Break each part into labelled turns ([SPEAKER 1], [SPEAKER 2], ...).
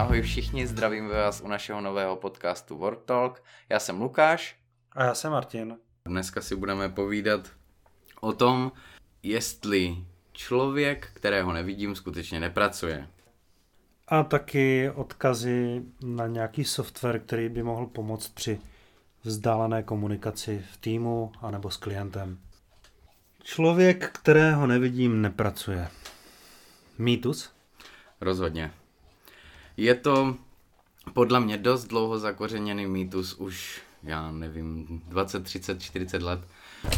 [SPEAKER 1] Ahoj všichni, zdravím vás u našeho nového podcastu World Talk. Já jsem Lukáš.
[SPEAKER 2] A já jsem Martin.
[SPEAKER 1] Dneska si budeme povídat o tom, jestli člověk, kterého nevidím, skutečně nepracuje.
[SPEAKER 2] A taky odkazy na nějaký software, který by mohl pomoct při vzdálené komunikaci v týmu anebo s klientem. Člověk, kterého nevidím, nepracuje. Mýtus?
[SPEAKER 1] Rozhodně. Je to podle mě dost dlouho zakořeněný mýtus, už já nevím, 20, 30, 40 let,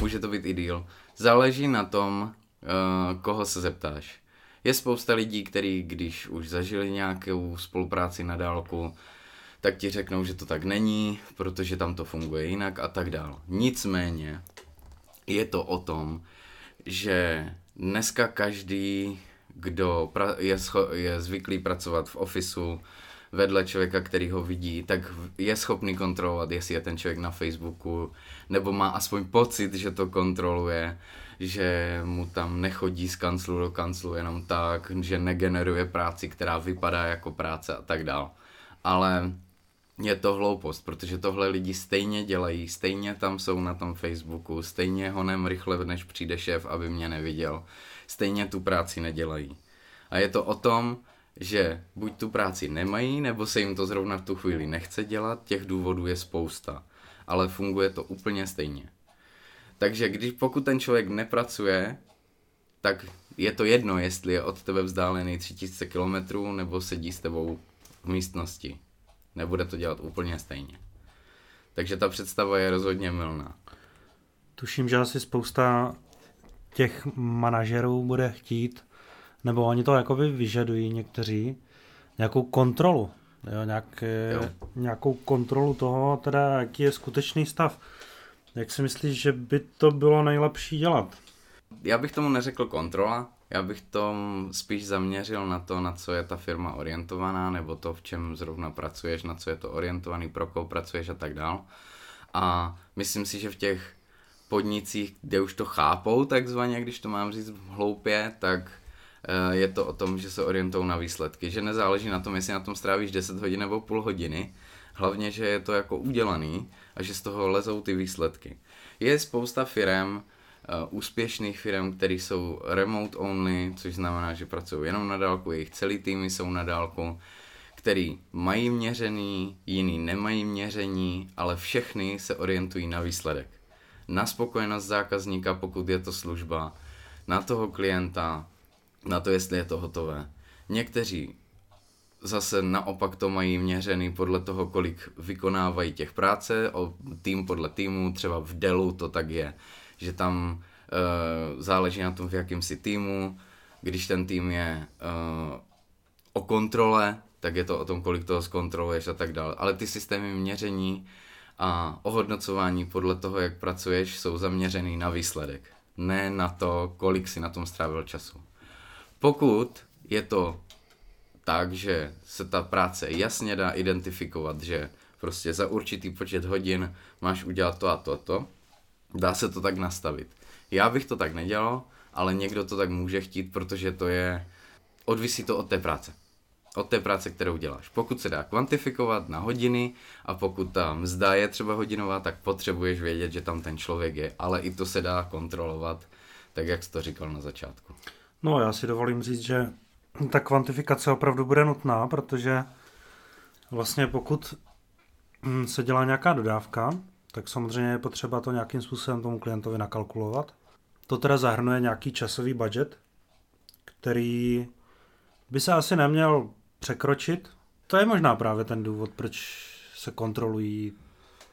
[SPEAKER 1] může to být i díl. Záleží na tom, uh, koho se zeptáš. Je spousta lidí, kteří, když už zažili nějakou spolupráci na dálku, tak ti řeknou, že to tak není, protože tam to funguje jinak a tak dál. Nicméně je to o tom, že dneska každý, kdo pra- je, scho- je zvyklý pracovat v ofisu, vedle člověka, který ho vidí, tak je schopný kontrolovat, jestli je ten člověk na Facebooku, nebo má aspoň pocit, že to kontroluje, že mu tam nechodí z kanclu do kanclu jenom tak, že negeneruje práci, která vypadá jako práce a tak dál. Ale je to hloupost, protože tohle lidi stejně dělají, stejně tam jsou na tom Facebooku, stejně honem rychle, než přijde šéf, aby mě neviděl, stejně tu práci nedělají. A je to o tom, že buď tu práci nemají, nebo se jim to zrovna v tu chvíli nechce dělat, těch důvodů je spousta, ale funguje to úplně stejně. Takže když pokud ten člověk nepracuje, tak je to jedno, jestli je od tebe vzdálený 3000 km nebo sedí s tebou v místnosti. Nebude to dělat úplně stejně. Takže ta představa je rozhodně milná.
[SPEAKER 2] Tuším, že asi spousta těch manažerů bude chtít, nebo oni to jakoby vyžadují někteří, nějakou kontrolu. Jo, nějak, jo. Nějakou kontrolu toho, teda jaký je skutečný stav. Jak si myslíš, že by to bylo nejlepší dělat?
[SPEAKER 1] Já bych tomu neřekl kontrola, já bych to spíš zaměřil na to, na co je ta firma orientovaná, nebo to, v čem zrovna pracuješ, na co je to orientovaný, pro koho pracuješ a tak dál. A myslím si, že v těch podnicích, kde už to chápou takzvaně, když to mám říct hloupě, tak eh, je to o tom, že se orientují na výsledky, že nezáleží na tom, jestli na tom strávíš 10 hodin nebo půl hodiny, hlavně, že je to jako udělaný a že z toho lezou ty výsledky. Je spousta firm, uh, úspěšných firm, které jsou remote only, což znamená, že pracují jenom na dálku, jejich celý týmy jsou na dálku, který mají měřený, jiný nemají měření, ale všechny se orientují na výsledek. Na spokojenost zákazníka, pokud je to služba, na toho klienta, na to, jestli je to hotové. Někteří zase naopak to mají měřený podle toho, kolik vykonávají těch práce, o tým podle týmu, třeba v Delu to tak je že tam uh, záleží na tom, v jakém si týmu. Když ten tým je uh, o kontrole, tak je to o tom, kolik toho zkontroluješ a tak dále. Ale ty systémy měření a ohodnocování podle toho, jak pracuješ, jsou zaměřený na výsledek. Ne na to, kolik si na tom strávil času. Pokud je to tak, že se ta práce jasně dá identifikovat, že prostě za určitý počet hodin máš udělat to a to a to, Dá se to tak nastavit. Já bych to tak nedělal, ale někdo to tak může chtít, protože to je, odvisí to od té práce. Od té práce, kterou děláš. Pokud se dá kvantifikovat na hodiny a pokud ta mzda je třeba hodinová, tak potřebuješ vědět, že tam ten člověk je, ale i to se dá kontrolovat, tak jak jsi to říkal na začátku.
[SPEAKER 2] No já si dovolím říct, že ta kvantifikace opravdu bude nutná, protože vlastně pokud se dělá nějaká dodávka, tak samozřejmě je potřeba to nějakým způsobem tomu klientovi nakalkulovat. To teda zahrnuje nějaký časový budget, který by se asi neměl překročit. To je možná právě ten důvod, proč se kontrolují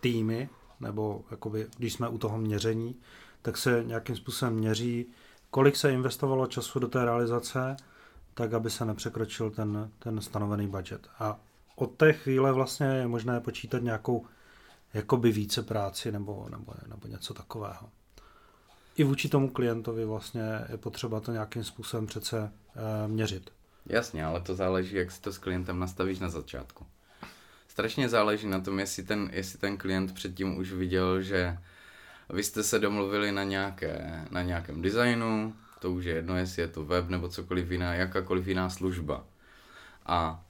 [SPEAKER 2] týmy, nebo jakoby, když jsme u toho měření, tak se nějakým způsobem měří, kolik se investovalo času do té realizace, tak aby se nepřekročil ten, ten stanovený budget. A od té chvíle vlastně je možné počítat nějakou jakoby více práci nebo, nebo, nebo něco takového. I vůči tomu klientovi vlastně je potřeba to nějakým způsobem přece e, měřit.
[SPEAKER 1] Jasně, ale to záleží, jak si to s klientem nastavíš na začátku. Strašně záleží na tom, jestli ten, jestli ten klient předtím už viděl, že vy jste se domluvili na, nějaké, na nějakém designu, to už je jedno, jestli je to web nebo cokoliv jiná, jakákoliv jiná služba. A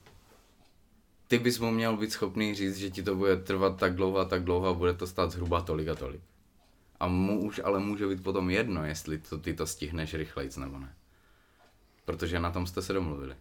[SPEAKER 1] ty bys mu měl být schopný říct, že ti to bude trvat tak dlouho a tak dlouho a bude to stát zhruba tolik a tolik. A mu už ale může být potom jedno, jestli to, ty to stihneš rychleji nebo ne. Protože na tom jste se domluvili.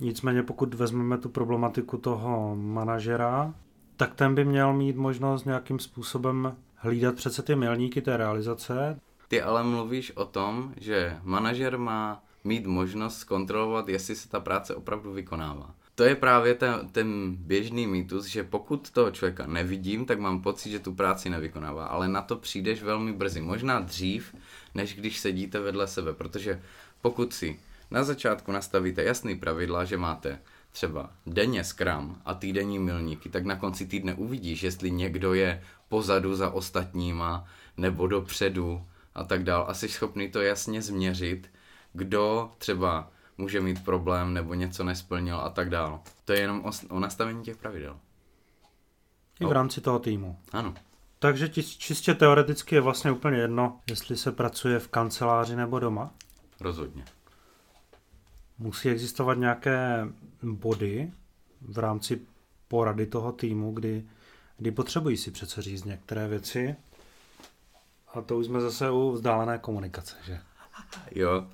[SPEAKER 2] Nicméně pokud vezmeme tu problematiku toho manažera, tak ten by měl mít možnost nějakým způsobem hlídat přece ty milníky té realizace.
[SPEAKER 1] Ty ale mluvíš o tom, že manažer má mít možnost zkontrolovat, jestli se ta práce opravdu vykonává. To je právě ten, ten běžný mýtus, že pokud toho člověka nevidím, tak mám pocit, že tu práci nevykonává. Ale na to přijdeš velmi brzy. Možná dřív, než když sedíte vedle sebe. Protože pokud si na začátku nastavíte jasný pravidla, že máte třeba denně skram a týdenní milníky, tak na konci týdne uvidíš, jestli někdo je pozadu za ostatníma nebo dopředu a tak dál. A jsi schopný to jasně změřit, kdo třeba může mít problém nebo něco nesplnil a tak dál. To je jenom o, o nastavení těch pravidel.
[SPEAKER 2] I v rámci toho týmu.
[SPEAKER 1] Ano.
[SPEAKER 2] Takže čistě teoreticky je vlastně úplně jedno, jestli se pracuje v kanceláři nebo doma?
[SPEAKER 1] Rozhodně.
[SPEAKER 2] Musí existovat nějaké body v rámci porady toho týmu, kdy, kdy potřebují si přece říct některé věci. A to už jsme zase u vzdálené komunikace, že?
[SPEAKER 1] Jo,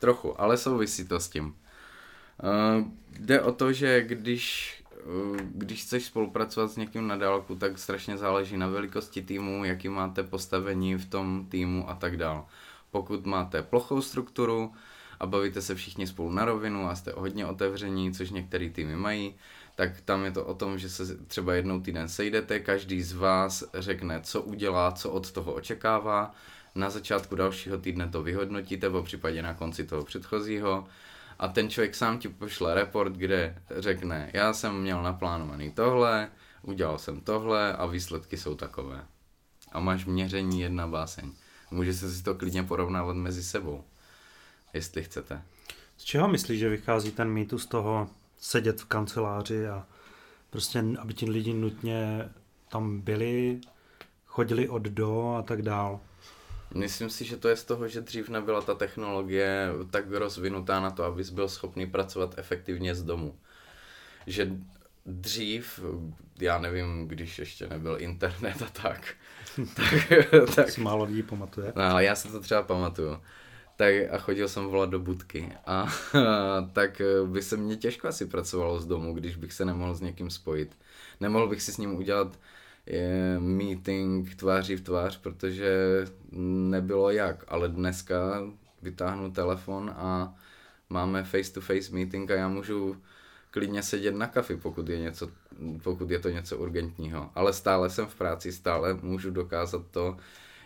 [SPEAKER 1] trochu, ale souvisí to s tím. Uh, jde o to, že když, uh, když chceš spolupracovat s někým na dálku, tak strašně záleží na velikosti týmu, jaký máte postavení v tom týmu a tak dál. Pokud máte plochou strukturu, a bavíte se všichni spolu na rovinu a jste hodně otevření, což některý týmy mají, tak tam je to o tom, že se třeba jednou týden sejdete, každý z vás řekne, co udělá, co od toho očekává, na začátku dalšího týdne to vyhodnotíte, v případě na konci toho předchozího a ten člověk sám ti pošle report, kde řekne, já jsem měl naplánovaný tohle, udělal jsem tohle a výsledky jsou takové. A máš měření jedna báseň. Může se si to klidně porovnávat mezi sebou jestli chcete.
[SPEAKER 2] Z čeho myslíš, že vychází ten mýtus toho sedět v kanceláři a prostě, aby ti lidi nutně tam byli, chodili od do a tak dál?
[SPEAKER 1] Myslím si, že to je z toho, že dřív nebyla ta technologie tak rozvinutá na to, abys byl schopný pracovat efektivně z domu. Že dřív, já nevím, když ještě nebyl internet a tak,
[SPEAKER 2] tak, tak si málo lidí pamatuje.
[SPEAKER 1] No, ale já si to třeba pamatuju tak a chodil jsem volat do budky. A, a tak by se mě těžko asi pracovalo z domu, když bych se nemohl s někým spojit. Nemohl bych si s ním udělat meeting tváří v tvář, protože nebylo jak. Ale dneska vytáhnu telefon a máme face-to-face meeting a já můžu klidně sedět na kafi, pokud je, něco, pokud je to něco urgentního. Ale stále jsem v práci, stále můžu dokázat to,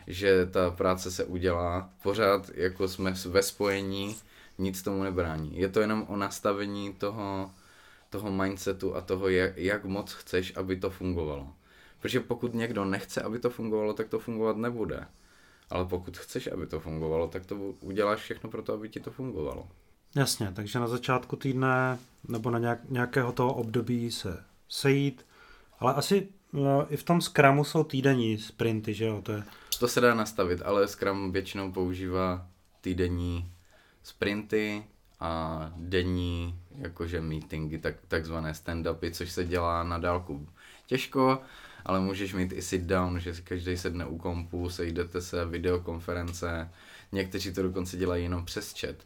[SPEAKER 1] že ta práce se udělá, pořád jako jsme ve spojení, nic tomu nebrání. Je to jenom o nastavení toho, toho mindsetu a toho, jak, jak moc chceš, aby to fungovalo. Protože pokud někdo nechce, aby to fungovalo, tak to fungovat nebude. Ale pokud chceš, aby to fungovalo, tak to uděláš všechno pro to, aby ti to fungovalo.
[SPEAKER 2] Jasně, takže na začátku týdne nebo na nějak, nějakého toho období se sejít, ale asi no, i v tom Scrumu jsou týdenní sprinty, že jo? To je
[SPEAKER 1] to se dá nastavit, ale Scrum většinou používá týdenní sprinty a denní jakože meetingy, tak, takzvané stand-upy, což se dělá na dálku těžko, ale můžeš mít i sit down, že každý sedne u kompu, sejdete se, videokonference, někteří to dokonce dělají jenom přes chat.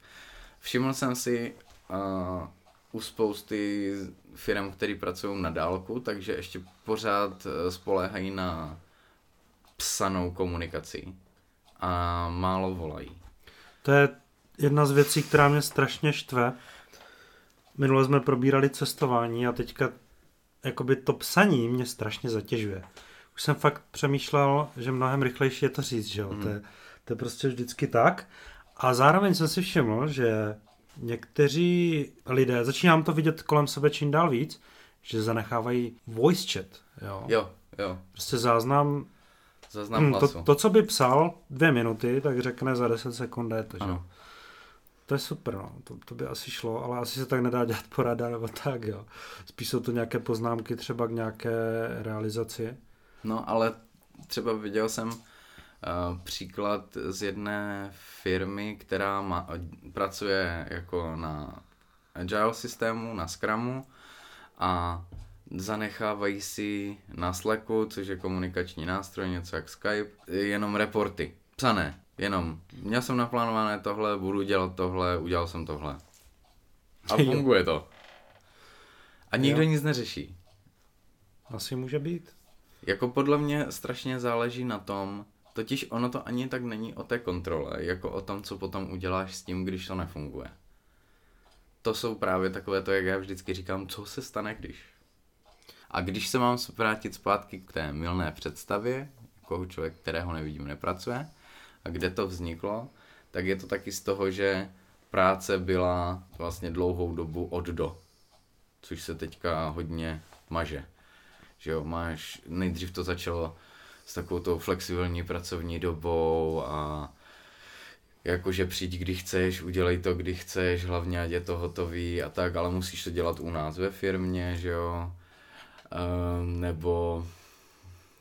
[SPEAKER 1] Všiml jsem si uh, u spousty firm, které pracují na dálku, takže ještě pořád uh, spoléhají na psanou komunikací a málo volají.
[SPEAKER 2] To je jedna z věcí, která mě strašně štve. Minule jsme probírali cestování a teďka jakoby to psaní mě strašně zatěžuje. Už jsem fakt přemýšlel, že mnohem rychlejší je to říct, že jo? Mm. To, je, to je prostě vždycky tak. A zároveň jsem si všiml, že někteří lidé, začínám to vidět kolem sebe čím dál víc, že zanechávají voice chat. Jo,
[SPEAKER 1] jo. jo.
[SPEAKER 2] Prostě záznam
[SPEAKER 1] Zaznam hmm,
[SPEAKER 2] to, to, co by psal dvě minuty, tak řekne za 10 sekund je to, že? Ano. To je super, no. to, to by asi šlo, ale asi se tak nedá dělat porada nebo tak, jo. Spíš jsou to nějaké poznámky třeba k nějaké realizaci.
[SPEAKER 1] No, ale třeba viděl jsem uh, příklad z jedné firmy, která má, pracuje jako na agile systému, na Scrumu a zanechávají si na Slacku, což je komunikační nástroj, něco jak Skype, jenom reporty. Psané, jenom. Měl jsem naplánované tohle, budu dělat tohle, udělal jsem tohle. A funguje to. A nikdo jo. nic neřeší.
[SPEAKER 2] Asi může být.
[SPEAKER 1] Jako podle mě strašně záleží na tom, totiž ono to ani tak není o té kontrole, jako o tom, co potom uděláš s tím, když to nefunguje. To jsou právě takové to, jak já vždycky říkám, co se stane, když. A když se mám vrátit zpátky k té milné představě, jako člověk, kterého nevidím, nepracuje, a kde to vzniklo, tak je to taky z toho, že práce byla vlastně dlouhou dobu od do, což se teďka hodně maže. Že jo, máš, nejdřív to začalo s takovou tou flexibilní pracovní dobou a jakože přijď kdy chceš, udělej to kdy chceš, hlavně ať je to hotový a tak, ale musíš to dělat u nás ve firmě, že jo, ehm, nebo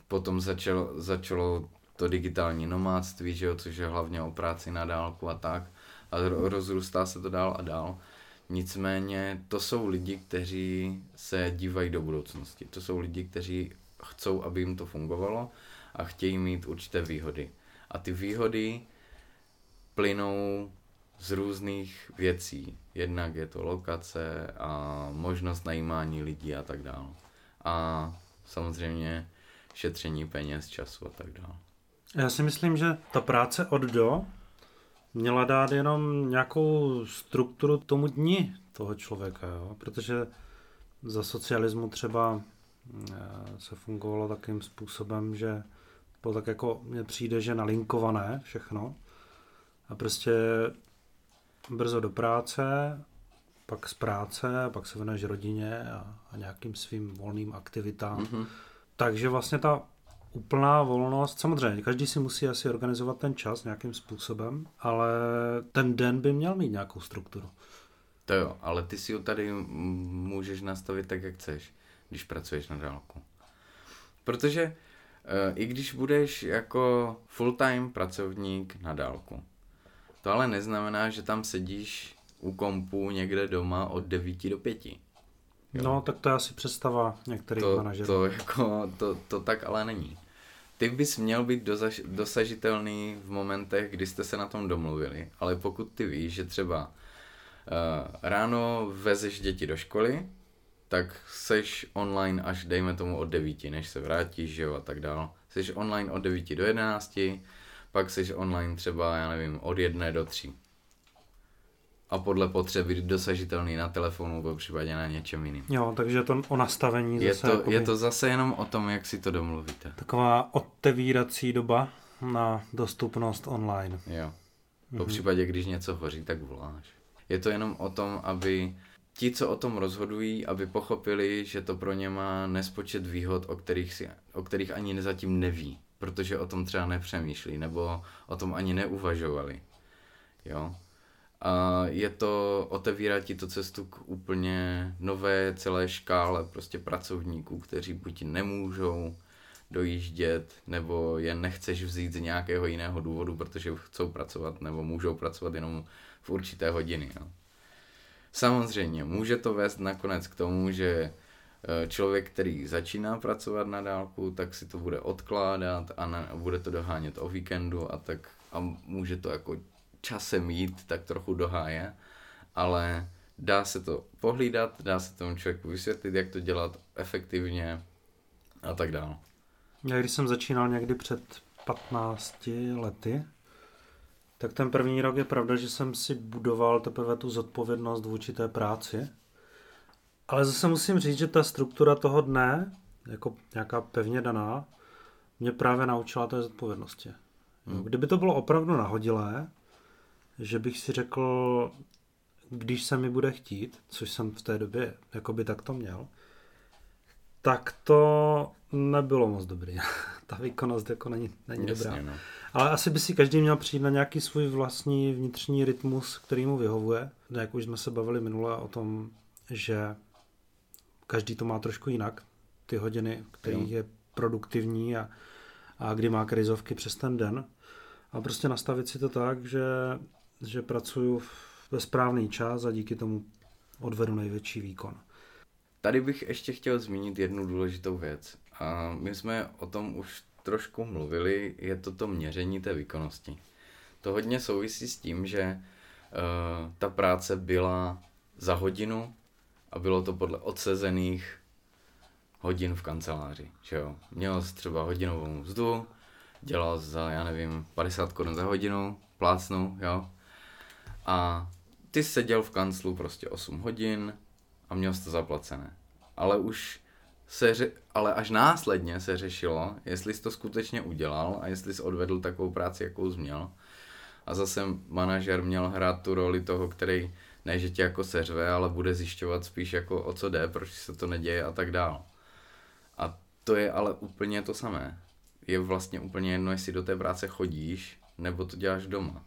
[SPEAKER 1] potom začalo, začalo to digitální nomádství, že jo, což je hlavně o práci na dálku a tak a rozrůstá se to dál a dál. Nicméně to jsou lidi, kteří se dívají do budoucnosti. To jsou lidi, kteří chcou, aby jim to fungovalo a chtějí mít určité výhody. A ty výhody plynou z různých věcí. Jednak je to lokace a možnost najímání lidí a tak dále. A samozřejmě šetření peněz, času a tak dále.
[SPEAKER 2] Já si myslím, že ta práce od do měla dát jenom nějakou strukturu tomu dni toho člověka, jo? protože za socialismu třeba eh, se fungovalo takým způsobem, že bylo tak jako mně přijde, že nalinkované všechno a prostě brzo do práce, pak z práce, pak se věnuješ rodině a, a nějakým svým volným aktivitám. Mm-hmm. Takže vlastně ta úplná volnost, samozřejmě, každý si musí asi organizovat ten čas nějakým způsobem, ale ten den by měl mít nějakou strukturu.
[SPEAKER 1] To jo, ale ty si ho tady můžeš nastavit tak, jak chceš, když pracuješ na dálku. Protože e, i když budeš jako full-time pracovník na dálku, to ale neznamená, že tam sedíš u kompu někde doma od 9 do 5.
[SPEAKER 2] Jo. No, tak to je asi představa některých
[SPEAKER 1] to,
[SPEAKER 2] manažerů.
[SPEAKER 1] To, jako, to, to tak ale není. Ty bys měl být dozaž, dosažitelný v momentech, kdy jste se na tom domluvili, ale pokud ty víš, že třeba uh, ráno vezeš děti do školy, tak seš online až dejme tomu od 9, než se vrátíš, že jo, a tak dál. Seš online od 9 do 11, pak seš online třeba, já nevím, od 1 do 3 a podle potřeby dosažitelný na telefonu, v případě na něčem jiným.
[SPEAKER 2] Jo, takže to o nastavení
[SPEAKER 1] je zase to, jakoby... je to zase jenom o tom, jak si to domluvíte.
[SPEAKER 2] Taková otevírací doba na dostupnost online.
[SPEAKER 1] Jo. Po mhm. případě, když něco hoří, tak voláš. Je to jenom o tom, aby ti, co o tom rozhodují, aby pochopili, že to pro ně má nespočet výhod, o kterých, si, o kterých ani zatím neví, protože o tom třeba nepřemýšlí, nebo o tom ani neuvažovali. Jo? A je to, otevírá ti to cestu k úplně nové celé škále prostě pracovníků, kteří buď nemůžou dojíždět, nebo je nechceš vzít z nějakého jiného důvodu, protože chcou pracovat, nebo můžou pracovat jenom v určité hodiny. Jo. Samozřejmě, může to vést nakonec k tomu, že e, člověk, který začíná pracovat na dálku, tak si to bude odkládat a, ne, a bude to dohánět o víkendu a tak a může to jako časem mít tak trochu do háje, ale dá se to pohlídat, dá se tomu člověku vysvětlit, jak to dělat efektivně a tak dále.
[SPEAKER 2] Já když jsem začínal někdy před 15 lety, tak ten první rok je pravda, že jsem si budoval teprve tu zodpovědnost vůči té práci. Ale zase musím říct, že ta struktura toho dne, jako nějaká pevně daná, mě právě naučila té zodpovědnosti. Hmm. Kdyby to bylo opravdu nahodilé, že bych si řekl, když se mi bude chtít, což jsem v té době jako by tak to měl, tak to nebylo moc dobrý. Ta výkonnost jako není, není Jasně, dobrá. No. Ale asi by si každý měl přijít na nějaký svůj vlastní vnitřní rytmus, který mu vyhovuje. Jak už jsme se bavili minule o tom, že každý to má trošku jinak. Ty hodiny, který je produktivní a, a kdy má krizovky přes ten den. A prostě nastavit si to tak, že že pracuju ve správný čas a díky tomu odvedu největší výkon.
[SPEAKER 1] tady bych ještě chtěl zmínit jednu důležitou věc. A my jsme o tom už trošku mluvili, je to to měření té výkonnosti. To hodně souvisí s tím, že uh, ta práce byla za hodinu a bylo to podle odsezených hodin v kanceláři, že jo. Měl jsi třeba hodinovou mzdu, dělal za, já nevím, 50 korun za hodinu, plácnu, jo. A ty seděl v kanclu prostě 8 hodin a měl jsi to zaplacené. Ale už se ře- ale až následně se řešilo, jestli jsi to skutečně udělal a jestli jsi odvedl takovou práci, jakou jsi měl. A zase manažer měl hrát tu roli toho, který ne, že tě jako seřve, ale bude zjišťovat spíš jako o co jde, proč se to neděje a tak dál. A to je ale úplně to samé. Je vlastně úplně jedno, jestli do té práce chodíš, nebo to děláš doma.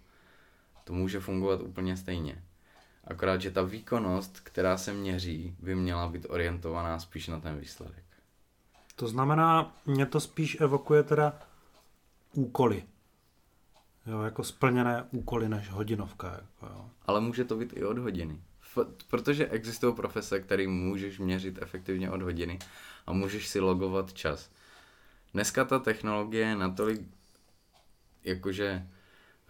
[SPEAKER 1] To může fungovat úplně stejně. Akorát, že ta výkonnost, která se měří, by měla být orientovaná spíš na ten výsledek.
[SPEAKER 2] To znamená, mě to spíš evokuje teda úkoly. Jo, jako splněné úkoly než hodinovka. Jako jo.
[SPEAKER 1] Ale může to být i od hodiny. F- protože existují profese, které můžeš měřit efektivně od hodiny a můžeš si logovat čas. Dneska ta technologie je natolik jakože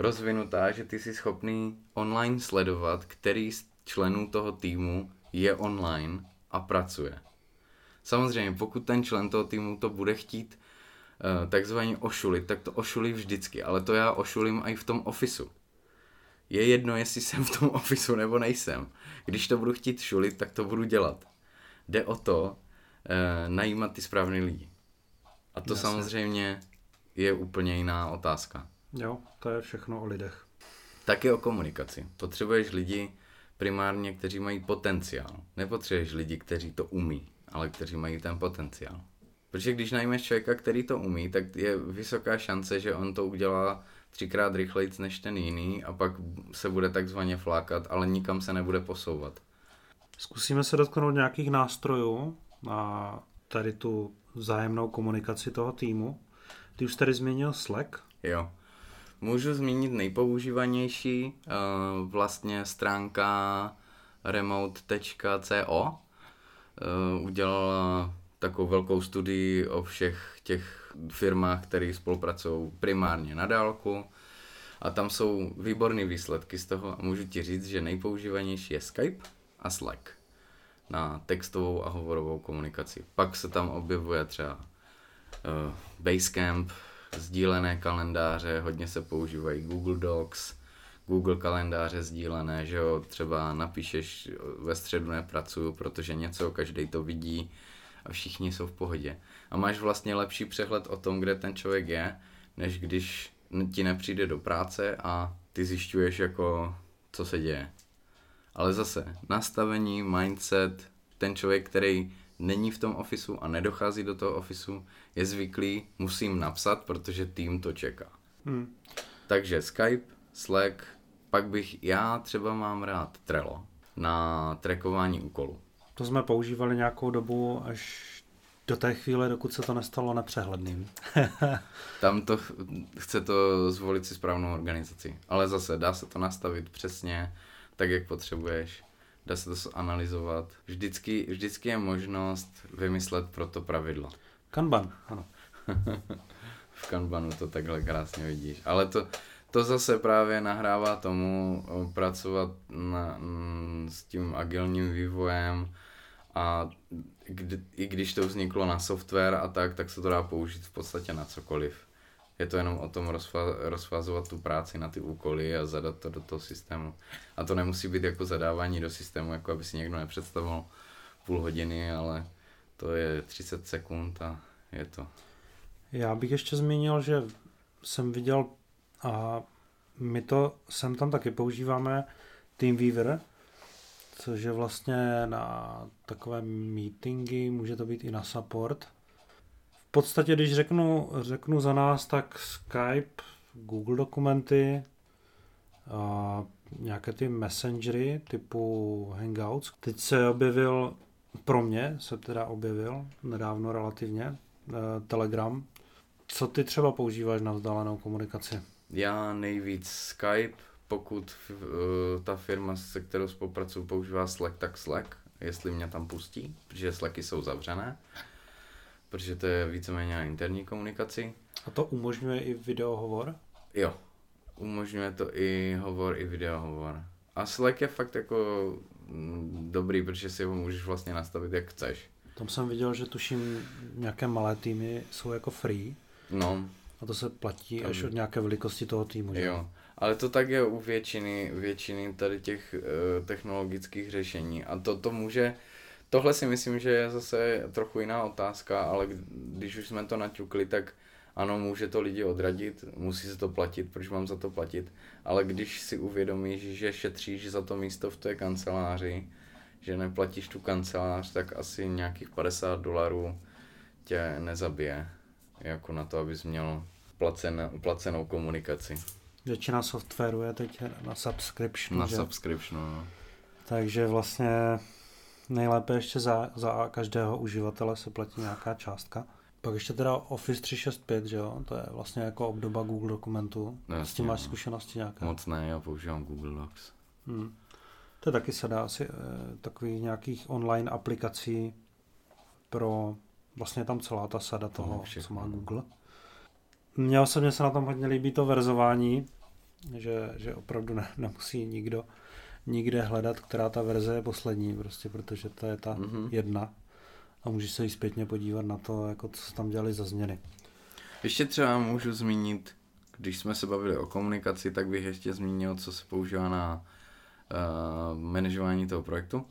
[SPEAKER 1] rozvinutá, že ty jsi schopný online sledovat, který z členů toho týmu je online a pracuje. Samozřejmě, pokud ten člen toho týmu to bude chtít uh, takzvaně ošulit, tak to ošulí vždycky, ale to já ošulím i v tom ofisu. Je jedno, jestli jsem v tom ofisu nebo nejsem. Když to budu chtít šulit, tak to budu dělat. Jde o to uh, najímat ty správné lidi. A to
[SPEAKER 2] Jasně.
[SPEAKER 1] samozřejmě je úplně jiná otázka.
[SPEAKER 2] Jo, to je všechno o lidech.
[SPEAKER 1] Taky o komunikaci. Potřebuješ lidi primárně, kteří mají potenciál. Nepotřebuješ lidi, kteří to umí, ale kteří mají ten potenciál. Protože když najmeš člověka, který to umí, tak je vysoká šance, že on to udělá třikrát rychleji než ten jiný a pak se bude takzvaně flákat, ale nikam se nebude posouvat.
[SPEAKER 2] Zkusíme se dotknout nějakých nástrojů na tady tu vzájemnou komunikaci toho týmu. Ty už tady zmínil Slack.
[SPEAKER 1] Jo. Můžu zmínit nejpoužívanější uh, vlastně stránka remote.co. Uh, udělala takovou velkou studii o všech těch firmách, které spolupracují primárně na dálku. A tam jsou výborné výsledky z toho a můžu ti říct, že nejpoužívanější je Skype a Slack na textovou a hovorovou komunikaci. Pak se tam objevuje třeba uh, Basecamp, sdílené kalendáře, hodně se používají Google Docs, Google kalendáře sdílené, že jo, třeba napíšeš ve středu nepracuju, protože něco, každý to vidí a všichni jsou v pohodě. A máš vlastně lepší přehled o tom, kde ten člověk je, než když ti nepřijde do práce a ty zjišťuješ jako, co se děje. Ale zase, nastavení, mindset, ten člověk, který není v tom ofisu a nedochází do toho ofisu, je zvyklý, musím napsat, protože tým to čeká.
[SPEAKER 2] Hmm.
[SPEAKER 1] Takže Skype, Slack, pak bych, já třeba mám rád Trello na trackování úkolů.
[SPEAKER 2] To jsme používali nějakou dobu až do té chvíle, dokud se to nestalo nepřehledným.
[SPEAKER 1] Tam to ch- chce to zvolit si správnou organizaci. Ale zase dá se to nastavit přesně tak, jak potřebuješ. Dá se to analyzovat. Vždycky, vždycky je možnost vymyslet pro to pravidlo.
[SPEAKER 2] Kanban, ano.
[SPEAKER 1] v Kanbanu to takhle krásně vidíš. Ale to, to zase právě nahrává tomu o, pracovat na, mm, s tím agilním vývojem a kdy, i když to vzniklo na software a tak, tak se to dá použít v podstatě na cokoliv. Je to jenom o tom rozfa, rozfazovat tu práci na ty úkoly a zadat to do toho systému. A to nemusí být jako zadávání do systému, jako aby si někdo nepředstavoval půl hodiny, ale to je 30 sekund a je to.
[SPEAKER 2] Já bych ještě zmínil, že jsem viděl a my to sem tam taky používáme Teamweaver, což je vlastně na takové meetingy, může to být i na support. Podstatě, když řeknu, řeknu za nás, tak Skype, Google dokumenty, a nějaké ty messengery typu Hangouts. Teď se objevil, pro mě se teda objevil nedávno relativně, eh, Telegram. Co ty třeba používáš na vzdálenou komunikaci?
[SPEAKER 1] Já nejvíc Skype, pokud uh, ta firma, se kterou spolupracuju, používá Slack, tak Slack. jestli mě tam pustí, protože Slacky jsou zavřené, protože to je víceméně na interní komunikaci.
[SPEAKER 2] A to umožňuje i videohovor?
[SPEAKER 1] Jo, umožňuje to i hovor, i videohovor. A Slack je fakt jako mm, dobrý, protože si ho můžeš vlastně nastavit jak chceš.
[SPEAKER 2] Tam jsem viděl, že tuším nějaké malé týmy jsou jako free.
[SPEAKER 1] No.
[SPEAKER 2] A to se platí až od nějaké velikosti toho týmu, že?
[SPEAKER 1] Jo, ale to tak je u většiny, většiny tady těch uh, technologických řešení a to, to může, tohle si myslím, že je zase trochu jiná otázka, ale když už jsme to naťukli, tak ano, může to lidi odradit, musí se to platit, proč mám za to platit, ale když si uvědomíš, že šetříš za to místo v té kanceláři, že neplatíš tu kancelář, tak asi nějakých 50 dolarů tě nezabije, jako na to, abys měl placen, placenou komunikaci.
[SPEAKER 2] Většina softwaru je teď na subscription.
[SPEAKER 1] Na že? subscription, no.
[SPEAKER 2] Takže vlastně nejlépe ještě za, za každého uživatele se platí nějaká částka. Pak ještě teda Office 365, že jo? To je vlastně jako obdoba Google dokumentu. No, S tím máš no. zkušenosti nějaké?
[SPEAKER 1] Moc ne, já používám Google Docs. Hmm.
[SPEAKER 2] To je taky sada asi eh, takových nějakých online aplikací pro vlastně tam celá ta sada toho, co má Google. Mně osobně se na tom hodně líbí to verzování, že, že opravdu ne, nemusí nikdo nikde hledat, která ta verze je poslední, prostě, protože to je ta mm-hmm. jedna a můžeš se jí zpětně podívat na to, jako co tam dělali za změny.
[SPEAKER 1] Ještě třeba můžu zmínit, když jsme se bavili o komunikaci, tak bych ještě zmínil, co se používá na uh, manažování toho projektu.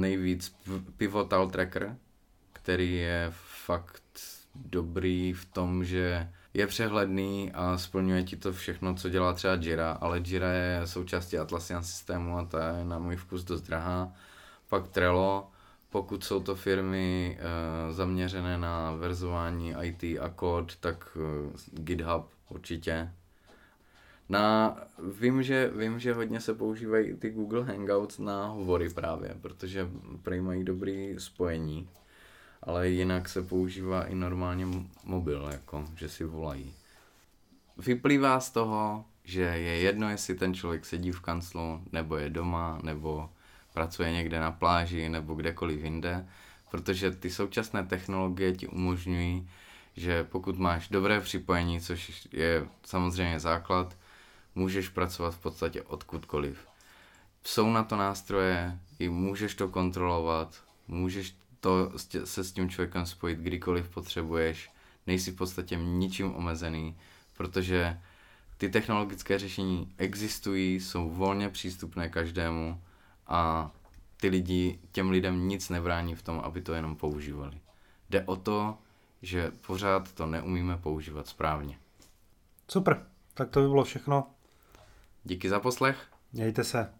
[SPEAKER 1] Nejvíc Pivotal Tracker, který je fakt dobrý v tom, že je přehledný a splňuje ti to všechno, co dělá třeba Jira, ale Jira je součástí Atlassian systému a ta je na můj vkus dost drahá. Pak Trello, pokud jsou to firmy e, zaměřené na verzování IT a kód, tak e, GitHub určitě. Na, vím, že, vím, že hodně se používají ty Google Hangouts na hovory právě, protože prý mají dobrý spojení ale jinak se používá i normálně mobil, jako, že si volají. Vyplývá z toho, že je jedno, jestli ten člověk sedí v kanclu, nebo je doma, nebo pracuje někde na pláži, nebo kdekoliv jinde, protože ty současné technologie ti umožňují, že pokud máš dobré připojení, což je samozřejmě základ, můžeš pracovat v podstatě odkudkoliv. Jsou na to nástroje, i můžeš to kontrolovat, můžeš to se s tím člověkem spojit kdykoliv potřebuješ, nejsi v podstatě ničím omezený, protože ty technologické řešení existují, jsou volně přístupné každému a ty lidi, těm lidem nic nebrání v tom, aby to jenom používali. Jde o to, že pořád to neumíme používat správně.
[SPEAKER 2] Super, tak to by bylo všechno.
[SPEAKER 1] Díky za poslech.
[SPEAKER 2] Mějte se.